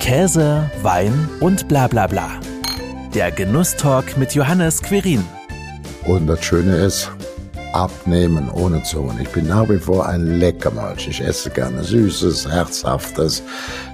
Käse, Wein und bla bla bla. Der Genusstalk mit Johannes Querin. Und das Schöne ist, abnehmen ohne Zunge. Ich bin nach wie vor ein Leckermalsch. Ich esse gerne Süßes, Herzhaftes.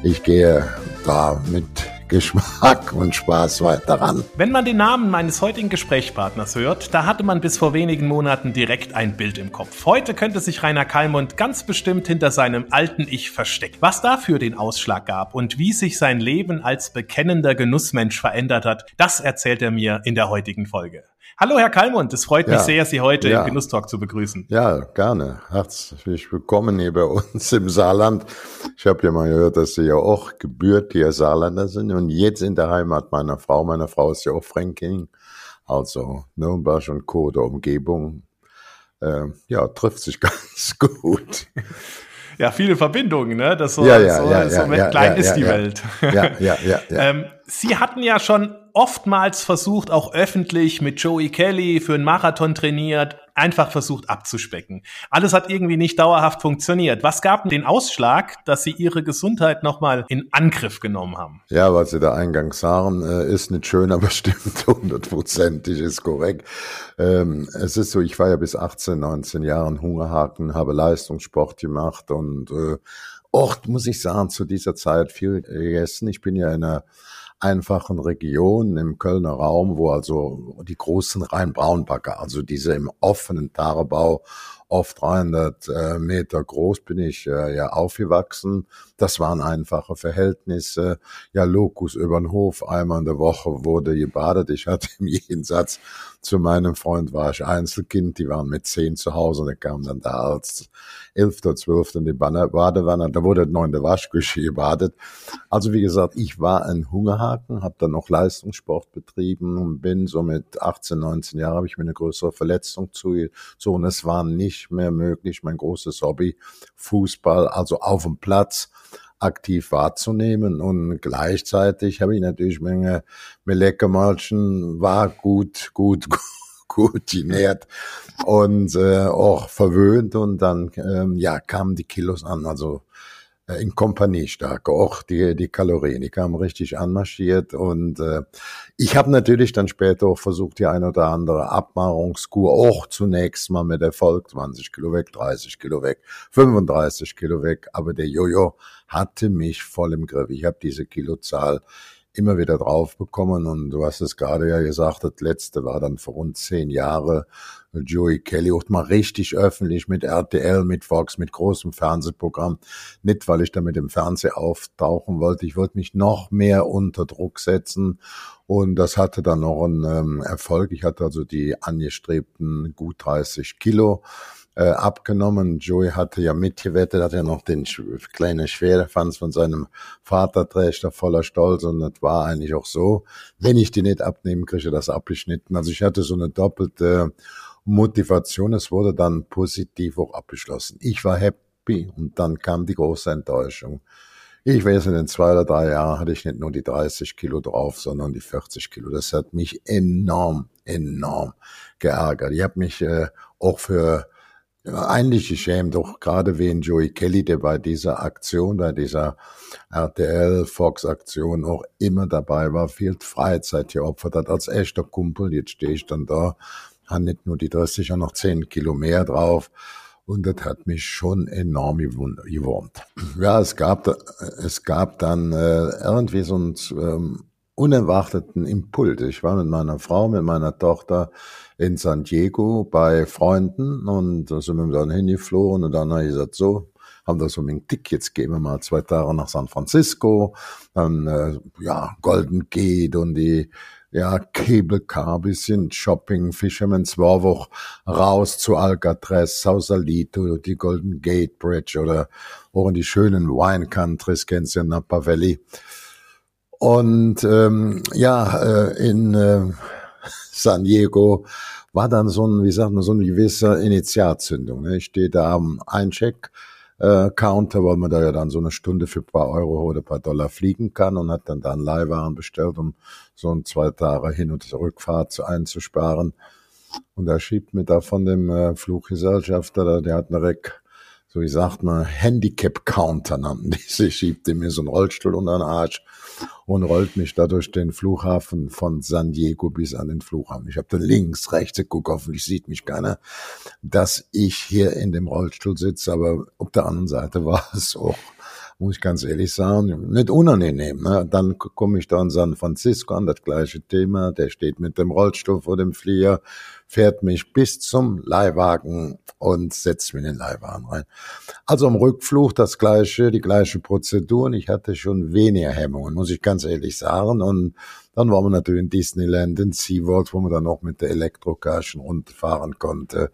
Ich gehe da mit Geschmack und Spaß weiter ran. Wenn man den Namen meines heutigen Gesprächspartners hört, da hatte man bis vor wenigen Monaten direkt ein Bild im Kopf. Heute könnte sich Rainer Kallmund ganz bestimmt hinter seinem alten Ich verstecken. Was dafür den Ausschlag gab und wie sich sein Leben als bekennender Genussmensch verändert hat, das erzählt er mir in der heutigen Folge. Hallo, Herr Kallmund, es freut mich Ja. sehr, Sie heute Ja. im Genusstalk zu begrüßen. Ja, gerne. Herzlich willkommen hier bei uns im Saarland. Ich habe ja mal gehört, dass Sie ja auch gebürtiger Saarländer sind und jetzt in der Heimat meiner Frau. Meine Frau ist ja auch Fränkin, also Nürnberg und Co. der Umgebung. Ähm, ja, trifft sich ganz gut. Ja, viele Verbindungen, ne? Das so, Ja, ja, so, ja, so ja, klein ist die. Welt. Ja, ja, ja, ja. Ähm, Sie hatten ja schon oftmals versucht, auch öffentlich mit Joey Kelly für einen Marathon trainiert, einfach versucht abzuspecken. Alles hat irgendwie nicht dauerhaft funktioniert. Was gab den Ausschlag, dass Sie Ihre Gesundheit nochmal in Angriff genommen haben? Ja, was Sie da eingangs sagen, äh, ist nicht schön, aber stimmt hundertprozentig, ist korrekt. Ähm, es ist so, ich war ja bis 18, 19 Jahren Hungerhaken, habe Leistungssport gemacht und äh, Ort, muss ich sagen, zu dieser Zeit viel gegessen. Ich bin ja in einer einfachen Region im Kölner Raum, wo also die großen Rhein-Braunbagger, also diese im offenen Tagebau, oft 300 äh, Meter groß bin ich äh, ja aufgewachsen. Das waren einfache Verhältnisse. Ja, Lokus über den Hof, einmal in der Woche wurde gebadet. Ich hatte im Gegensatz zu meinem Freund war ich Einzelkind. Die waren mit zehn zu Hause. Da kam dann der Arzt, elfter, zwölfter in die Badewanne. Da wurde in der Waschküche gebadet. Also wie gesagt, ich war ein Hungerhaken, habe dann noch Leistungssport betrieben und bin so mit 18, 19 Jahren habe ich mir eine größere Verletzung zugezogen. Es war nicht mehr möglich, mein großes Hobby, Fußball, also auf dem Platz aktiv wahrzunehmen. Und gleichzeitig habe ich natürlich Menge mit Leckermalchen, war gut, gut, gut genährt und äh, auch verwöhnt. Und dann ähm, ja kamen die Kilos an, also in Kompanie stark, auch die, die Kalorien, die kamen richtig anmarschiert. Und äh, ich habe natürlich dann später auch versucht, die ein oder andere Abmahrungskur auch zunächst mal mit Erfolg, 20 Kilo weg, 30 Kilo weg, 35 Kilo weg, aber der Jojo hatte mich voll im Griff. Ich habe diese Kilozahl immer wieder drauf bekommen und du hast es gerade ja gesagt, das letzte war dann vor rund zehn Jahre Joey Kelly, auch mal richtig öffentlich mit RTL, mit Fox, mit großem Fernsehprogramm. Nicht, weil ich da mit dem Fernseher auftauchen wollte. Ich wollte mich noch mehr unter Druck setzen. Und das hatte dann noch einen ähm, Erfolg. Ich hatte also die angestrebten gut 30 Kilo äh, abgenommen. Joey hatte ja mitgewettet, hat ja noch den sch kleinen Schwerefanz von seinem Vater trägt er voller Stolz und das war eigentlich auch so. Wenn ich die nicht abnehmen, kriege ich das abgeschnitten. Also ich hatte so eine doppelte Motivation. Es wurde dann positiv auch abgeschlossen. Ich war happy und dann kam die große Enttäuschung. Ich weiß, in den zwei oder drei Jahren hatte ich nicht nur die 30 Kilo drauf, sondern die 40 Kilo. Das hat mich enorm, enorm geärgert. Ich habe mich äh, auch für eigentlich geschämt, auch gerade wegen Joey Kelly, der bei dieser Aktion, bei dieser RTL-Fox-Aktion auch immer dabei war, viel Freizeit geopfert hat als echter Kumpel. Jetzt stehe ich dann da, habe nicht nur die 30, sondern noch 10 Kilo mehr drauf. Und das hat mich schon enorm gewurmt. Ja, es gab, es gab dann äh, irgendwie so einen ähm, unerwarteten Impuls. Ich war mit meiner Frau, mit meiner Tochter in San Diego bei Freunden und da sind wir dann hingeflogen und dann habe ich gesagt, so, haben da so einen Tick, jetzt gehen wir mal zwei Tage nach San Francisco, dann, äh, ja, Golden Gate und die, ja, Cable Car, bisschen Shopping, Fisherman's Wharf, raus zu Alcatraz, Sausalito, die Golden Gate Bridge oder auch in die schönen Wine Countries, kennst du ja Napa Valley. Und ähm, ja, äh, in äh, San Diego war dann so ein, wie sagt man, so eine gewisse Initialzündung. Ne? Ich stehe da am Eincheck äh, Counter, weil man da ja dann so eine Stunde für ein paar Euro oder ein paar Dollar fliegen kann und hat dann da einen Leihwaren bestellt, um so ein zwei Tage Hin- und Rückfahrt einzusparen. Und da schiebt mir da von dem äh, Fluggesellschafter, der hat eine Rec so wie sagt man, Handicap-Counter nannten die sich, schiebte mir so einen Rollstuhl unter den Arsch und rollt mich da durch den Flughafen von San Diego bis an den Flughafen. Ich habe da links, rechts geguckt, hoffentlich sieht mich keiner, dass ich hier in dem Rollstuhl sitze, aber auf der anderen Seite war es auch muss ich ganz ehrlich sagen, nicht unangenehm. Ne? Dann komme ich da in San Francisco an, das gleiche Thema. Der steht mit dem Rollstuhl vor dem Flieger, fährt mich bis zum Leihwagen und setzt mich in den Leihwagen rein. Also am Rückflug das gleiche, die gleiche Prozedur und ich hatte schon weniger Hemmungen, muss ich ganz ehrlich sagen. Und dann waren wir natürlich in Disneyland, in SeaWorld, wo man dann noch mit der Elektrokarschen rundfahren konnte.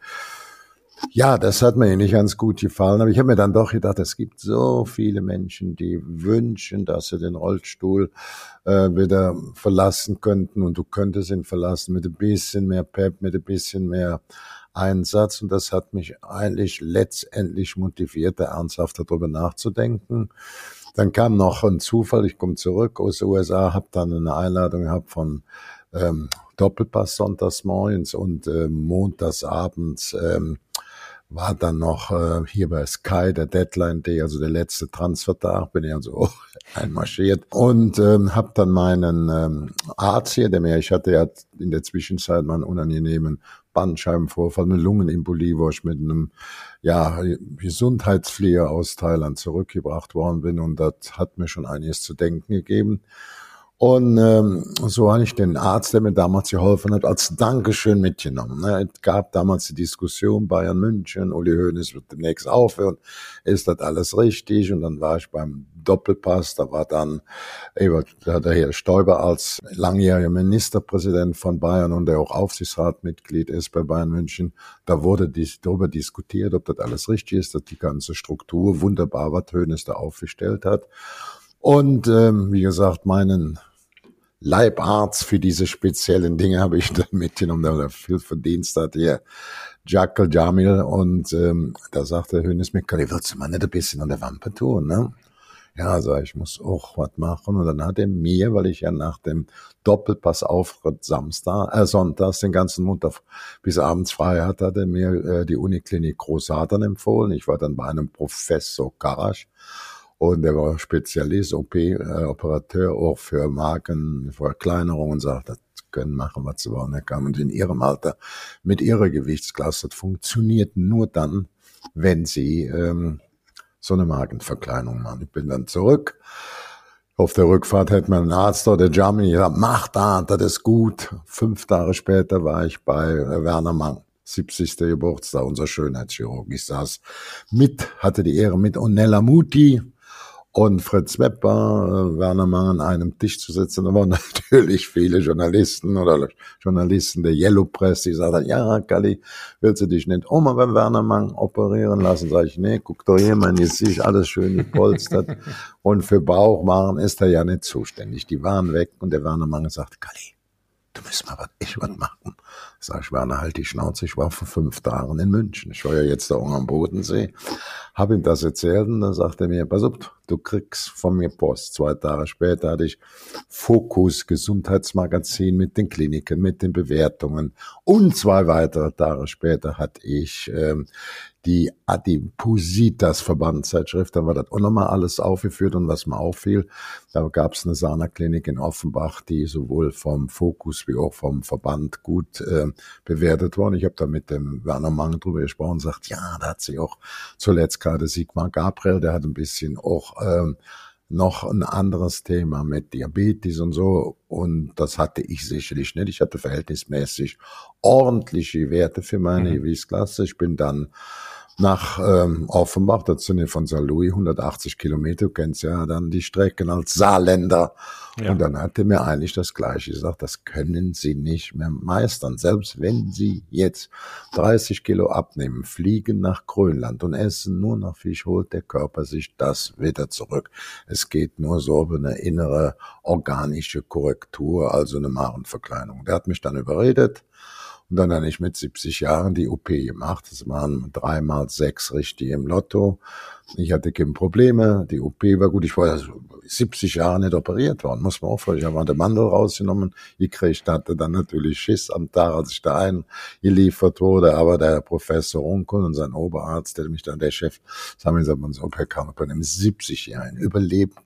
Ja, das hat mir nicht ganz gut gefallen, aber ich habe mir dann doch gedacht, es gibt so viele Menschen, die wünschen, dass sie den Rollstuhl äh, wieder verlassen könnten und du könntest ihn verlassen mit ein bisschen mehr Pep, mit ein bisschen mehr Einsatz und das hat mich eigentlich letztendlich motiviert, da ernsthaft darüber nachzudenken. Dann kam noch ein Zufall, ich komme zurück aus den USA, habe dann eine Einladung gehabt von ähm, Doppelpass sonntags morgens und äh, montags abends ähm, war dann noch äh, hier bei Sky der Deadline Day, also der letzte Transfertag, bin ich also auch einmarschiert und ähm, habe dann meinen ähm, Arzt hier, der mir, ich hatte ja in der Zwischenzeit mal einen unangenehmen Bandscheibenvorfall, eine Lungenembolie, wo ich mit einem ja, Gesundheitspfleger aus Thailand zurückgebracht worden bin und das hat mir schon einiges zu denken gegeben. Und ähm, so habe ich den Arzt, der mir damals geholfen hat, als Dankeschön mitgenommen. Ne? Es gab damals die Diskussion Bayern München, Uli Hoeneß wird demnächst aufhören. Ist das alles richtig? Und dann war ich beim Doppelpass, da war dann Ebert, der Herr Stoiber als langjähriger Ministerpräsident von Bayern und der auch Aufsichtsratmitglied ist bei Bayern München. Da wurde dies, darüber diskutiert, ob das alles richtig ist, dass die ganze Struktur wunderbar, was Hoeneß da aufgestellt hat. Und ähm, wie gesagt, meinen Leibarzt für diese speziellen Dinge habe ich da mitgenommen, der viel Verdienst hat hier. Jackal Jamil und ähm, da sagte Hönes mir, willst du mal nicht ein bisschen an der Wampe tun, ne? Ja, also ich muss auch was machen. Und dann hat er mir, weil ich ja nach dem Doppelpass Auftritt Samstag, äh, Sonntags den ganzen Montag bis abends frei hatte, hat er mir äh, die Uniklinik Großadern empfohlen. Ich war dann bei einem Professor Karasch und er war Spezialist, OP, äh, auch für Marken, für Verkleinerungen, sagt, das können machen, was sie wollen. Er kam und in ihrem Alter mit ihrer Gewichtsklasse, das funktioniert nur dann, wenn sie ähm, so eine Magenverkleinerung machen. Ich bin dann zurück. Auf der Rückfahrt hat mein Arzt oder Germany gesagt, mach da, das ist gut. Fünf Tage später war ich bei äh, Werner Mang. 70. Geburtstag, unser Schönheitschirurg. Ich saß mit, hatte die Ehre mit Onella Muti, und Fritz Wepper, äh, Werner Mang an einem Tisch zu sitzen. Da waren natürlich viele Journalisten oder Journalisten der Yellow Press, die sagten, ja, Kali, willst du dich nicht mal beim Werner Mang operieren lassen? Sag ich, nee, guck doch hier, mein Gesicht, alles schön gepolstert. und für Bauch machen ist er ja nicht zuständig. Die waren weg und der Werner Mang sagt, Kali, du musst mal was, ich was machen. Sag ich, Werner, halt die Schnauze, ich war vor fünf Tagen in München. Ich war ja jetzt da oben am Bodensee. Hab ihm das erzählt und dann sagt er mir, pass auf, du kriegst von mir Post. Zwei Tage später hatte ich Fokus Gesundheitsmagazin mit den Kliniken, mit den Bewertungen. Und zwei weitere Tage später hatte ich ähm, die Adipositas Verbandszeitschrift, da war das auch nochmal alles aufgeführt und was mir auffiel, da gab es eine Sauna-Klinik in Offenbach, die sowohl vom Fokus wie auch vom Verband gut äh, bewertet worden. Ich habe da mit dem Werner Mang drüber gesprochen und sagt, ja, da hat sich auch zuletzt gerade Sigmar Gabriel, der hat ein bisschen auch ähm, noch ein anderes Thema mit Diabetes und so. Und das hatte ich sicherlich nicht. Ich hatte verhältnismäßig ordentliche Werte für meine mhm. Gewichtsklasse. Ich bin dann nach ähm, Offenbach, das sind ja von St. Louis 180 Kilometer, du kennst ja dann die Strecken als Saarländer. Ja. Und dann hat er mir eigentlich das Gleiche gesagt, das können Sie nicht mehr meistern. Selbst wenn Sie jetzt 30 Kilo abnehmen, fliegen nach Grönland und essen nur noch Fisch, holt der Körper sich das wieder zurück. Es geht nur so über eine innere organische Korrektur, also eine Magenverkleinerung. Der hat mich dann überredet Und dann habe ich mit 70 Jahren die OP gemacht. Das waren dreimal sechs richtig im Lotto. Ich hatte keine Probleme. Die OP war gut. Ich war 70 Jahre nicht operiert worden, muss man auch vorstellen. Ich habe den Mandel rausgenommen. Ich hatte dann natürlich Schiss am Tag, als ich da eingeliefert wurde. Aber der Professor Onkel und sein Oberarzt, der mich dann, der Chef, mir gesagt, man so, Herr Kammer, 70 Jahren überlebt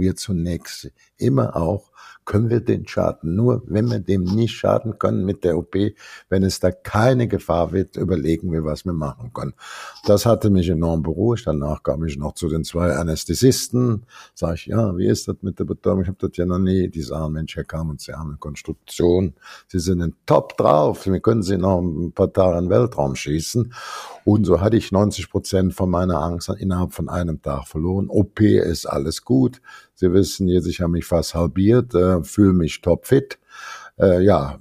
wir zunächst immer auch können wir den schaden. Nur wenn wir dem nicht schaden können mit der OP, wenn es da keine Gefahr wird, überlegen wir, was wir machen können. Das hatte mich enorm beruhigt. Danach kam ich noch zu den zwei Anästhesisten. Sag ich, ja, wie ist das mit der Betäubung? Ich habe das ja noch nie. Die sagen, Mensch, Herr Kam, und Sie haben eine Konstruktion. Sie sind ein top drauf. Wir können Sie noch ein paar Tage in den Weltraum schießen. Und so hatte ich 90 Prozent von meiner Angst innerhalb von einem Tag verloren. OP ist alles gut. Sie wissen jetzt, ich habe mich fast halbiert, äh, fühle mich topfit. Äh, ja,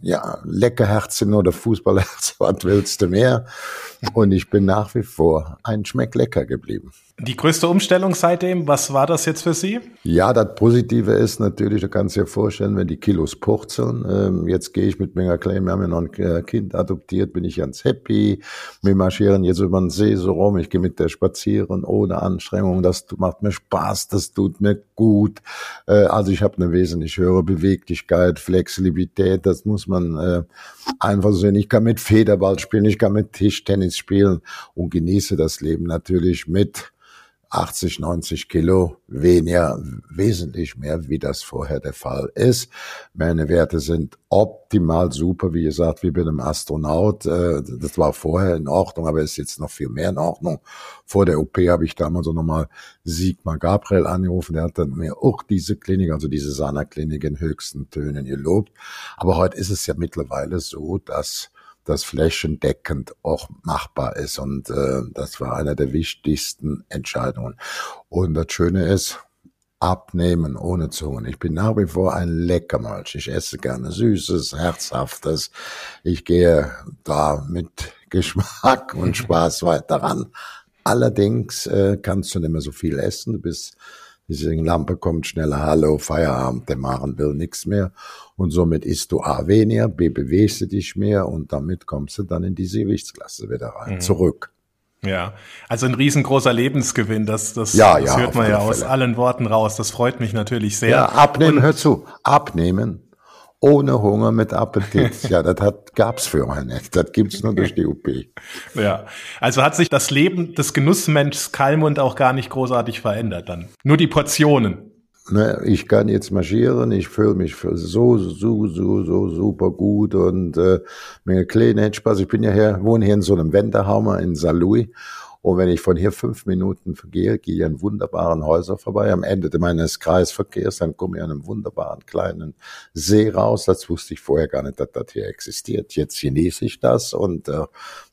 ja, Leckerherzen oder Fußballherz, was willst du mehr? Und ich bin nach wie vor ein Schmeck lecker geblieben. Die größte Umstellung seitdem, was war das jetzt für Sie? Ja, das Positive ist natürlich, du kannst dir vorstellen, wenn die Kilos purzeln. Ähm, jetzt gehe ich mit Mega Claim, wir haben ja noch ein äh, Kind adoptiert, bin ich ganz happy. Wir marschieren jetzt über den See so rum, ich gehe mit der spazieren ohne Anstrengung. Das macht mir Spaß, das tut mir gut. Äh, also ich habe eine wesentlich höhere Beweglichkeit, Flexibilität, das muss man äh, einfach sehen. Ich kann mit Federball spielen, ich kann mit Tischtennis spielen und genieße das Leben natürlich mit 80, 90 Kilo weniger, wesentlich mehr, wie das vorher der Fall ist. Meine Werte sind optimal super, wie gesagt, wie bei einem Astronaut. Äh, das war vorher in Ordnung, aber ist jetzt noch viel mehr in Ordnung. Vor der OP habe ich damals so nochmal Sigmar Gabriel angerufen, der hat dann mir auch diese Klinik, also diese Sana-Klinik in höchsten Tönen gelobt. Aber heute ist es ja mittlerweile so, dass das flächendeckend auch machbar ist. Und äh, das war einer der wichtigsten Entscheidungen. Und das Schöne ist, abnehmen ohne Zungen. Ich bin nach wie vor ein Leckermalsch. Ich esse gerne Süßes, Herzhaftes. Ich gehe da mit Geschmack und Spaß weiter ran. Allerdings äh, kannst du nicht mehr so viel essen. Du bist diese Lampe kommt schneller, hallo, Feierabend, der machen will nichts mehr. Und somit isst du A weniger, B bewegst du dich mehr und damit kommst du dann in diese Gewichtsklasse wieder rein, mhm. zurück. Ja, also ein riesengroßer Lebensgewinn, das, das, ja, das ja, hört man ja aus Fälle. allen Worten raus. Das freut mich natürlich sehr. Ja, abnehmen, und, hör zu, abnehmen ohne Hunger mit Appetit. Ja, das hat, gab's für mich nicht. Das gibt's nur durch die UP. Ja, also hat sich das Leben des Genussmenschs Kalmund auch gar nicht großartig verändert dann. Nur die Portionen. Ne, ich kann jetzt marschieren, ich fühle mich so, so, so, so super gut und äh, mir kleine Spaß. Ich bin ja hier, wohne hier in so einem Wendehammer in Saarlouis und wenn ich von hier fünf Minuten vergehe, gehe ich an wunderbaren Häusern vorbei. Am Ende meines Kreisverkehrs, dann komme ich an einem wunderbaren kleinen See raus. Das wusste ich vorher gar nicht, dass das hier existiert. Jetzt genieße ich das und äh,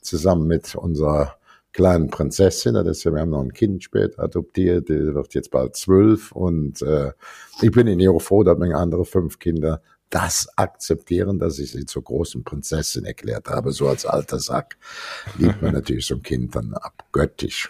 zusammen mit unserer kleinen Prinzessin, das ist ja, wir haben noch ein Kind später adoptiert, die wird jetzt bald zwölf und äh, ich bin in ihrer froh, dass meine andere fünf Kinder das akzeptieren, dass ich sie zur großen Prinzessin erklärt habe, so als alter Sack, liebt man natürlich so ein Kind dann abgöttisch.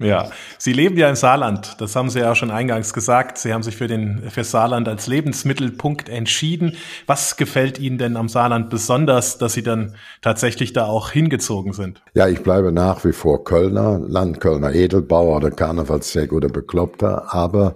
Ja, Sie leben ja im Saarland. Das haben Sie ja schon eingangs gesagt. Sie haben sich für den für Saarland als Lebensmittelpunkt entschieden. Was gefällt Ihnen denn am Saarland besonders, dass Sie dann tatsächlich da auch hingezogen sind? Ja, ich bleibe nach wie vor Kölner, Landkölner Edelbauer oder sehr guter Bekloppter, aber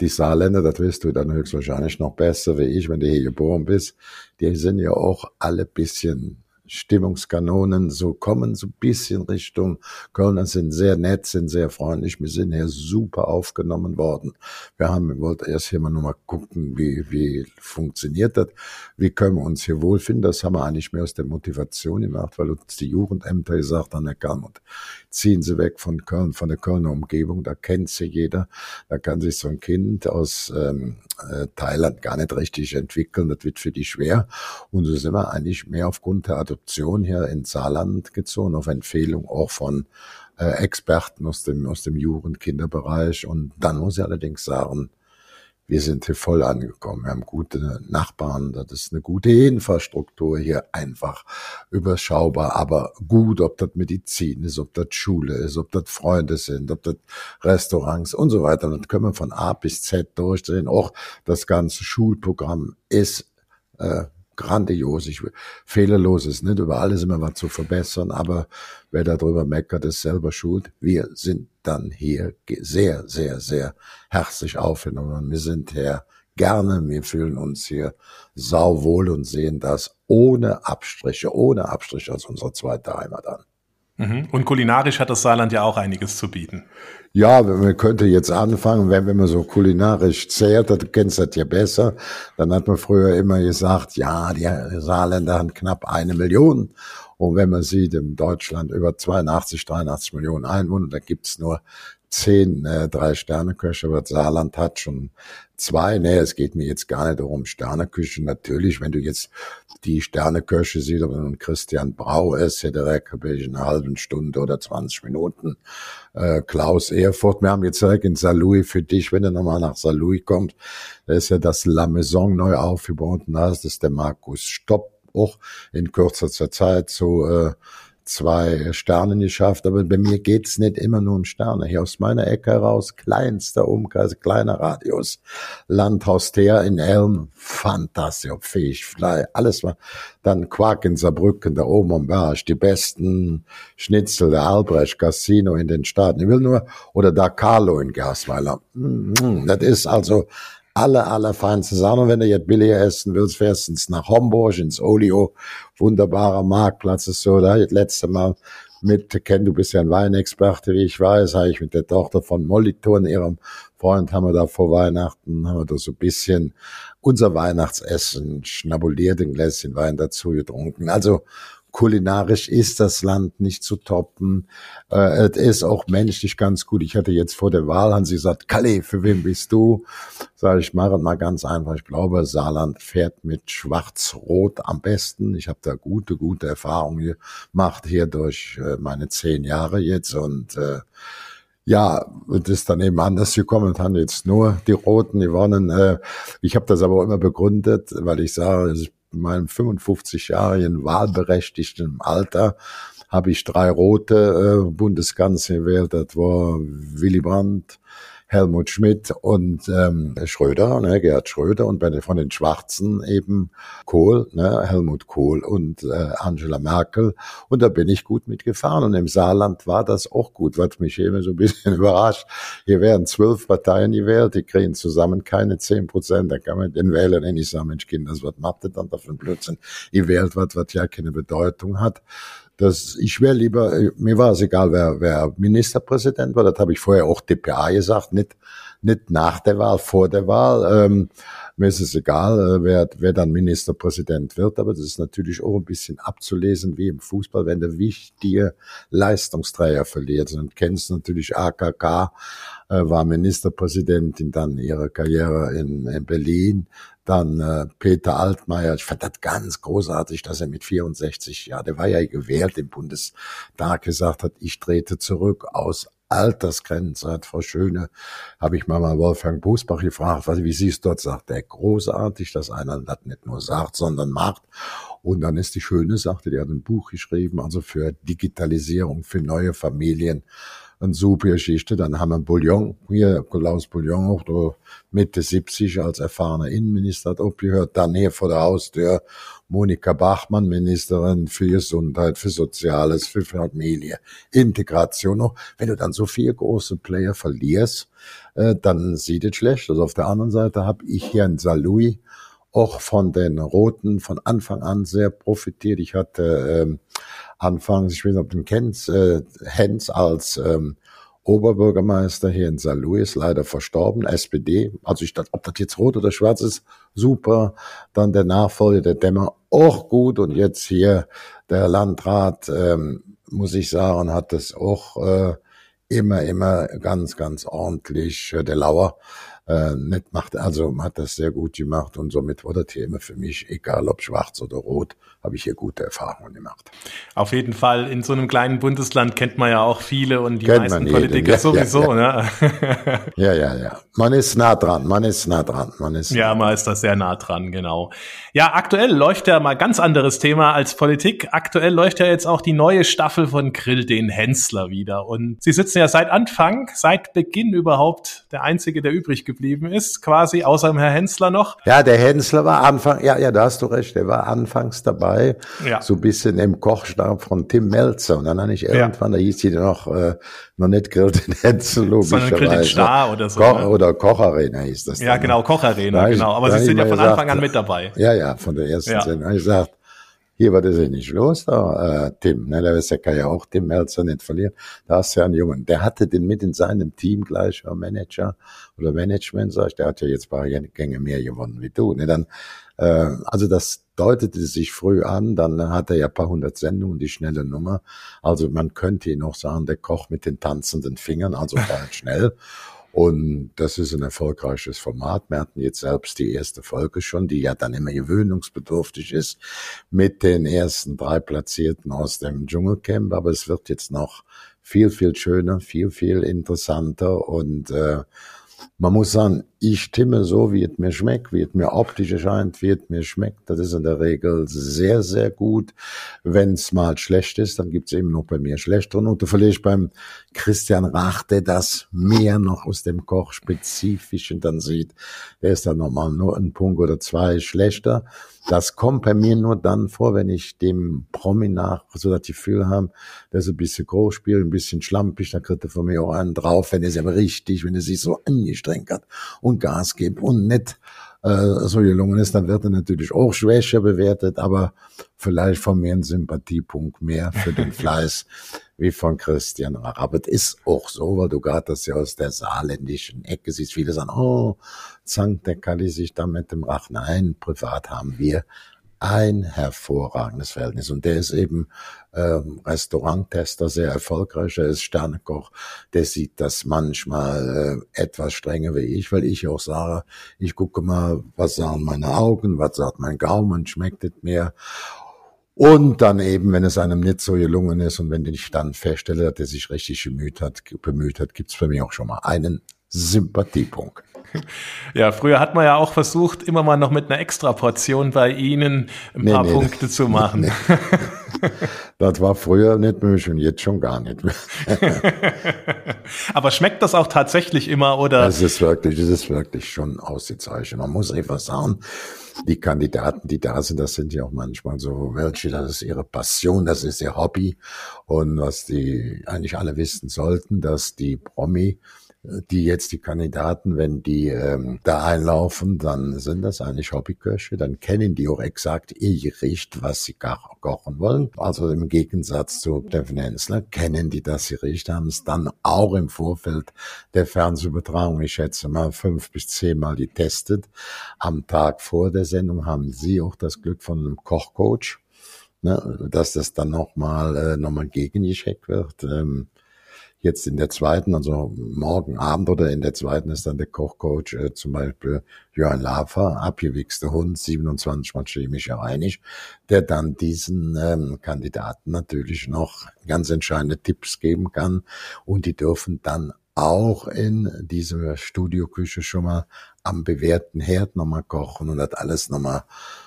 die Saarländer, das wirst du dann höchstwahrscheinlich noch besser wie ich, wenn du hier geboren bist, die sind ja auch alle bisschen Stimmungskanonen so kommen, so ein bisschen Richtung Kölner sind sehr nett, sind sehr freundlich. Wir sind hier super aufgenommen worden. Wir haben, wir wollten erst hier mal nur mal gucken, wie, wie funktioniert das? Wie können wir uns hier wohlfinden? Das haben wir eigentlich mehr aus der Motivation gemacht, weil uns die Jugendämter gesagt haben, Herr Kalmut, ziehen Sie weg von Köln, von der Kölner Umgebung, da kennt sie jeder. Da kann sich so ein Kind aus ähm, äh, Thailand gar nicht richtig entwickeln. Das wird für die schwer. Und so sind wir eigentlich mehr aufgrund der Adoption hier in Saarland gezogen, auf Empfehlung auch von äh, Experten aus dem, aus dem Jugendkinderbereich. Und dann muss ich allerdings sagen, wir sind hier voll angekommen. Wir haben gute Nachbarn, das ist eine gute Infrastruktur hier einfach überschaubar, aber gut, ob das Medizin ist, ob das Schule ist, ob das Freunde sind, ob das Restaurants und so weiter. Das können wir von A bis Z durchdrehen. Auch das ganze Schulprogramm ist äh, grandios. Ich, fehlerlos ist nicht, über alles immer was zu verbessern, aber wer darüber meckert, ist selber schuld. Wir sind dann hier sehr, sehr, sehr herzlich aufgenommen. Wir sind hier gerne, wir fühlen uns hier sauwohl und sehen das ohne Abstriche, ohne Abstriche als unsere zweite Heimat an. Mhm. Und kulinarisch hat das Saarland ja auch einiges zu bieten. Ja, man könnte jetzt anfangen, wenn, wenn man so kulinarisch zehrt, du kennst das ja besser, dann hat man früher immer gesagt, ja, die Saarländer haben knapp eine Million. Und wenn man sieht, in Deutschland über 82, 83 Millionen Einwohner, da gibt's nur zehn äh, Drei-Sterne-Köche, aber Saarland hat schon zwei. Nee, es geht mir jetzt gar nicht darum, Sterneküche. Natürlich, wenn du jetzt die Sterneköche siehst, nun Christian Brau ist, hätte er in einer halben Stunde oder 20 Minuten. Äh, Klaus Erfurt, wir haben jetzt direkt in Saarlouis für dich, wenn du nochmal nach Saarlouis kommst, da ist ja das La Maison neu aufgebaut und da ist der Markus Stopp auch in kürzester Zeit so äh, zwei Sterne geschafft, aber bei mir geht's nicht immer nur um Sterne. Hier aus meiner Ecke heraus, kleinster Umkreis, kleiner Radius, Landhaus Teer in Elm, fantastisch, Fischfly, alles war. Dann Quark in Saarbrücken, da oben am Berg, die besten Schnitzel, der Albrecht, Casino in den Staaten. Ich will nur, oder da Carlo in Gasweiler. Mm, mm, das ist also aller, allerfeinste Sachen. Und wenn du jetzt billiger essen willst, fährst du nach Homburg, ins Olio. Wunderbarer Marktplatz ist so. Da das letzte Mal mit, Ken, du bist ja ein Weinexperte, wie ich weiß, habe ich mit der Tochter von Molitor und ihrem Freund haben wir da vor Weihnachten, haben wir da so ein bisschen unser Weihnachtsessen schnabuliert, ein Gläschen Wein dazu getrunken. Also kulinarisch ist das Land nicht zu toppen. Äh, es ist auch menschlich ganz gut. Ich hatte jetzt vor der Wahl, haben sie gesagt, Kalle, für wen bist du? Sag ich, mache mal ganz einfach. Ich glaube, Saarland fährt mit Schwarz-Rot am besten. Ich habe da gute, gute Erfahrungen gemacht hier durch äh, meine zehn Jahre jetzt und äh, ja, und ist dann eben anders gekommen und haben jetzt nur die Roten gewonnen. Äh, ich habe das aber auch immer begründet, weil ich sage, meinem 55-jährigen wahlberechtigten Alter habe ich drei rote äh, Bundeskanzler gewählt. Das war Willy Brandt, Helmut Schmidt und ähm, Schröder, ne, Gerhard Schröder und bei von den Schwarzen eben Kohl, ne, Helmut Kohl und äh, Angela Merkel. Und da bin ich gut mitgefahren. Und im Saarland war das auch gut, was mich eben so ein bisschen überrascht. Hier werden zwölf Parteien gewählt, die kriegen zusammen keine zehn Prozent. Da kann man den Wählern nicht sagen, Mensch, Kinder, was macht ihr dann da für ein Blödsinn? Ihr wählt was, was ja keine Bedeutung hat dass ich wäre lieber, äh, mir war es egal, wer, wer Ministerpräsident war, das habe ich vorher auch DPA gesagt, nicht, nicht nach der Wahl, vor der Wahl. Ähm, mir ist es egal, äh, wer, wer dann Ministerpräsident wird, aber das ist natürlich auch ein bisschen abzulesen wie im Fußball, wenn der wichtige Leistungsträger verliert. Und kennst natürlich AKK, äh, war Ministerpräsidentin, dann ihre Karriere in, in Berlin, dann äh, Peter Altmaier, ich fand das ganz großartig, dass er mit 64, ja, der war ja gewählt im Bundestag, gesagt hat, ich trete zurück aus Altersgrenze hat Frau Schöne, habe ich mal Wolfgang Busbach gefragt, was, wie sie es dort sagt. Der großartig, dass einer das nicht nur sagt, sondern macht. Und dann ist die Schöne, sagte, die hat ein Buch geschrieben, also für Digitalisierung, für neue Familien eine super Geschichte. Dann haben wir Bouillon, hier Klaus Bouillon, auch da Mitte 70 als erfahrener Innenminister hat abgehört. Dann hier vor der Haustür Monika Bachmann, Ministerin für Gesundheit, für Soziales, für Familie, Integration. Auch wenn du dann so vier große Player verlierst, äh, dann sieht es schlecht. Also auf der anderen Seite habe ich hier in Saarlouis auch von den Roten von Anfang an sehr profitiert. Ich hatte ähm, anfangs, ich weiß nicht, ob du ihn kennst, äh, Hens als ähm, Oberbürgermeister hier in St. Louis, leider verstorben, SPD. Also ich dachte, ob das jetzt rot oder schwarz ist, super. Dann der Nachfolger, der Dämmer, auch gut. Und jetzt hier der Landrat, ähm, muss ich sagen, hat das auch äh, immer, immer ganz, ganz ordentlich. Äh, der Lauer äh, macht, also hat das sehr gut gemacht und somit war das Thema für mich, egal ob schwarz oder rot, habe ich hier gute Erfahrungen gemacht. Auf jeden Fall, in so einem kleinen Bundesland kennt man ja auch viele und die kennt meisten Politiker ja, sowieso. Ja, ja. Ne? ja, ja, ja. Man ist nah dran, man ist nah dran, man ist. Ja, man ist da sehr nah dran, genau. Ja, aktuell läuft ja mal ganz anderes Thema als Politik. Aktuell läuft ja jetzt auch die neue Staffel von Grill den Hensler wieder und Sie sitzen ja seit Anfang, seit Beginn überhaupt der einzige, der übrig geblieben geblieben ist, quasi, außer dem Herr Hensler noch. Ja, der Hensler war Anfang, ja, ja, da hast du recht, der war anfangs dabei, ja. so ein bisschen im Kochstab von Tim Melzer. Und dann habe ich irgendwann, ja. da hieß die noch, äh, noch nicht Grill den Hensler, logischerweise. Sondern Grill den Star oder so. Koch, ne? Oder Kocharena hieß das. Ja, dann. genau, Kocharena, genau. Aber Sie sind ja von gesagt, Anfang an mit dabei. Ja, ja, von der ersten ja. Sendung. Ich gesagt, hier war das ja nicht los, da, äh, Tim, ne, der ist ja, kann ja auch Tim Melzer nicht verlieren. Da hast du ja einen Jungen, der hatte den mit in seinem Team gleich, äh, Manager oder Management, sag ich, der hat ja jetzt ein paar Gänge mehr gewonnen wie du. Ne, dann, äh, also das deutete sich früh an, dann hat er ja ein paar hundert Sendungen, die schnelle Nummer. Also man könnte ihn auch sagen, der Koch mit den tanzenden Fingern, also schnell. Und das ist ein erfolgreiches Format. Wir hatten jetzt selbst die erste Folge schon, die ja dann immer gewöhnungsbedürftig ist, mit den ersten drei Platzierten aus dem Dschungelcamp. Aber es wird jetzt noch viel, viel schöner, viel, viel interessanter und äh, man muss sagen, ich stimme so, wie es mir schmeckt, wie es mir optisch erscheint, wie es mir schmeckt. Das ist in der Regel sehr, sehr gut. Wenn es mal schlecht ist, dann gibt es eben noch bei mir schlechtere Note. Verliere ich beim Christian Rach, der das mehr noch aus dem Kochspezifischen dann sieht. Der ist dann nochmal nur ein Punkt oder zwei schlechter. Das kommt bei mir nur dann vor, wenn ich dem Promi nach, so die Gefühl haben, der ist ein bisschen groß spielt, ein bisschen schlampig, dann kriegt er von mir auch einen drauf, wenn er sich aber richtig, wenn er sich so angestrengt hat und Gas gibt und nicht so gelungen ist, dann wird er natürlich auch schwächer bewertet, aber vielleicht von mir ein Sympathiepunkt mehr für den Fleiß wie von Christian Rach. Aber es ist auch so, weil du gerade das ja aus der saarländischen Ecke siehst. Viele sagen, oh, zankt der Kalli sich da mit dem Rach. Nein, privat haben wir ein hervorragendes Verhältnis. Und der ist eben ähm, Restauranttester, sehr erfolgreich, er ist Sternekoch, der sieht das manchmal äh, etwas strenger wie ich, weil ich auch sage, ich gucke mal, was sagen meine Augen, was sagt mein Gaumen, schmeckt es mir. Und dann eben, wenn es einem nicht so gelungen ist und wenn ich dann feststelle, dass er sich richtig bemüht hat, bemüht hat, gibt's für mich auch schon mal einen Sympathiepunkt. Ja, früher hat man ja auch versucht, immer mal noch mit einer Extraportion bei Ihnen ein nee, paar nee, Punkte zu machen. Nee. Das war früher nicht möglich und jetzt schon gar nicht mehr. Aber schmeckt das auch tatsächlich immer, oder? Es ist wirklich, es ist wirklich schon ausgezeichnet. Man muss einfach sagen, die Kandidaten, die da sind, das sind ja auch manchmal so welche, das ist ihre Passion, das ist ihr Hobby. Und was die eigentlich alle wissen sollten, dass die Promi die jetzt die Kandidaten, wenn die ähm, da einlaufen, dann sind das eigentlich Hobbyköche, dann kennen die auch exakt ihr Gericht, was sie kochen wollen. Also im Gegensatz zu Steffen Hensler kennen die das Gericht, haben es dann auch im Vorfeld der Fernsehübertragung, ich schätze mal fünf bis zehnmal getestet. Am Tag vor der Sendung haben sie auch das Glück von einem Kochcoach, ne, dass das dann nochmal äh, noch gegengecheckt wird. Ähm, Jetzt in der zweiten, also morgen Abend oder in der zweiten ist dann der Kochcoach äh, zum Beispiel Jörn Lafer, abgewichster Hund, 27 mal chemisch reinig, der dann diesen ähm, Kandidaten natürlich noch ganz entscheidende Tipps geben kann. Und die dürfen dann auch in dieser Studioküche schon mal am bewährten Herd nochmal kochen und das alles nochmal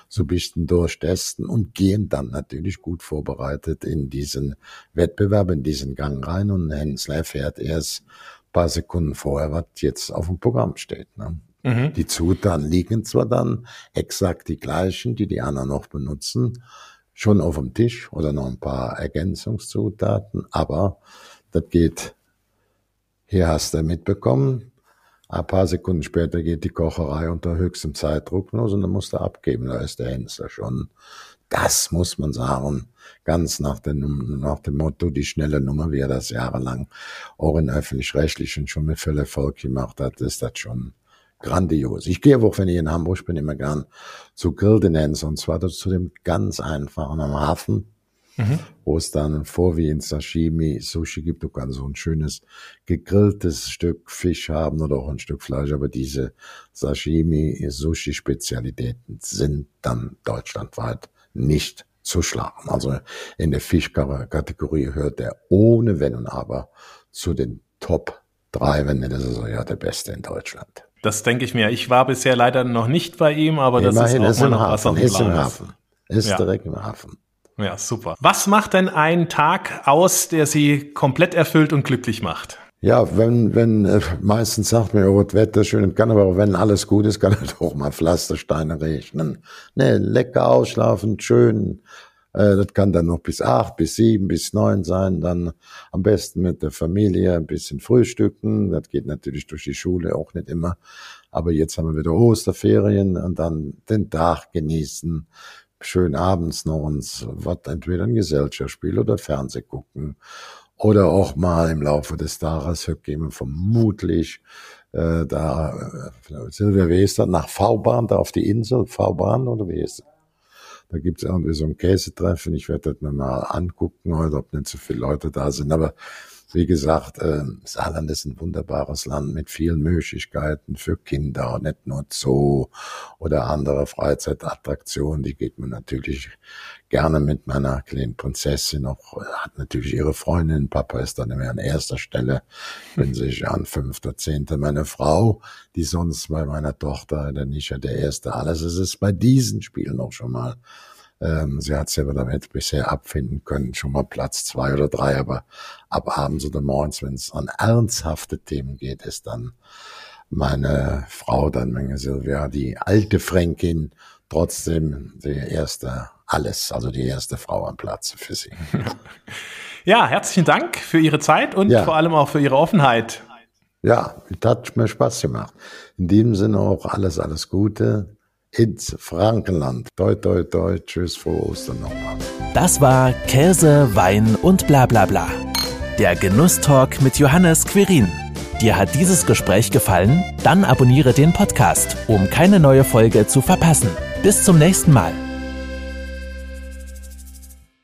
so ein bisschen durchtesten und gehen dann natürlich gut vorbereitet in diesen Wettbewerb, in diesen Gang rein und Hensler erfährt erst paar Sekunden vorher, was jetzt auf dem Programm steht. Ne? Mhm. Die Zutaten liegen zwar dann exakt die gleichen, die die anderen noch benutzen, schon auf dem Tisch oder noch ein paar Ergänzungszutaten, aber das geht, hier hast du mitbekommen, ein paar Sekunden später geht die Kocherei unter höchstem Zeitdruck los und dann musst du abgeben. Da ist der Hensler schon. Das muss man sagen. Ganz nach dem, nach dem Motto, die schnelle Nummer, wie er das jahrelang auch in öffentlich-rechtlichen schon mit viel Erfolg gemacht hat, ist das schon grandios. Ich gehe auch, wenn ich in Hamburg bin, immer gern zu Gildenens und zwar zu dem ganz einfachen am Hafen mhm. wo es dann vor wie in Sashimi Sushi gibt. Du kannst so ein schönes gegrilltes Stück Fisch haben oder auch ein Stück Fleisch, aber diese Sashimi Sushi Spezialitäten sind dann deutschlandweit nicht zu schlagen. Also in der Fischkategorie hört er ohne Wenn und Aber zu den Top drei, wenn nicht das ist ja der Beste in Deutschland. Das denke ich mir. Ich war bisher leider noch nicht bei ihm, aber Immerhin das ist auch ist mal noch Hafen, was auf dem ist im Hafen. Ist ja. direkt im Hafen. Ja, super. Was macht denn ein Tag aus, der Sie komplett erfüllt und glücklich macht? Ja, wenn, wenn, äh, meistens sagt man, oh, das Wetter schön kann, aber wenn alles gut ist, kann es auch mal Pflastersteine regnen. Ne, lecker ausschlafen, schön. Äh, das kann dann noch bis acht, bis sieben, bis neun sein. Dann am besten mit der Familie ein bisschen frühstücken. Das geht natürlich durch die Schule auch nicht immer. Aber jetzt haben wir wieder Osterferien und dann den Tag genießen. Schön abends noch uns was entweder ein Gesellschaftsspiel oder Fernseh gucken oder auch mal im Laufe des Tages gehen wir vermutlich äh, da äh, Silvia Wester nach V-Bahn, da auf die Insel, V-Bahn oder wie ist es? Da gibt's irgendwie so ein Käsetreffen. Ich werde das mir mal angucken heute, ob nicht so viele Leute da sind. Aber wie gesagt, äh, Saarland ist ein wunderbares Land mit vielen Möglichkeiten für Kinder, nicht nur Zoo oder andere Freizeitattraktionen. Die geht man natürlich gerne mit meiner kleinen Prinzessin noch, hat natürlich ihre Freundin, Papa ist dann immer an erster Stelle, bin sich an fünfter, zehnter meine Frau, die sonst bei meiner Tochter, der Nisha, der erste alles. Es ist bei diesen Spielen auch schon mal ähm, sie hat selber damit bisher abfinden können, schon mal Platz zwei oder drei, aber ab abends oder morgens, wenn es an ernsthafte Themen geht, ist dann meine Frau, dann meine Silvia, die alte Fränkin, trotzdem die erste alles, also die erste Frau am Platz für sie. Ja, herzlichen Dank für Ihre Zeit und ja. vor allem auch für Ihre Offenheit. Ja, das hat mir Spaß gemacht. In diesem Sinne auch alles, alles Gute ins Frankenland. Toi, toi, toi. Tschüss, frohe Ostern nochmal. Das war Käse, Wein und bla bla bla. Der Genusstalk mit Johannes Quirin. Dir hat dieses Gespräch gefallen? Dann abonniere den Podcast, um keine neue Folge zu verpassen. Bis zum nächsten Mal.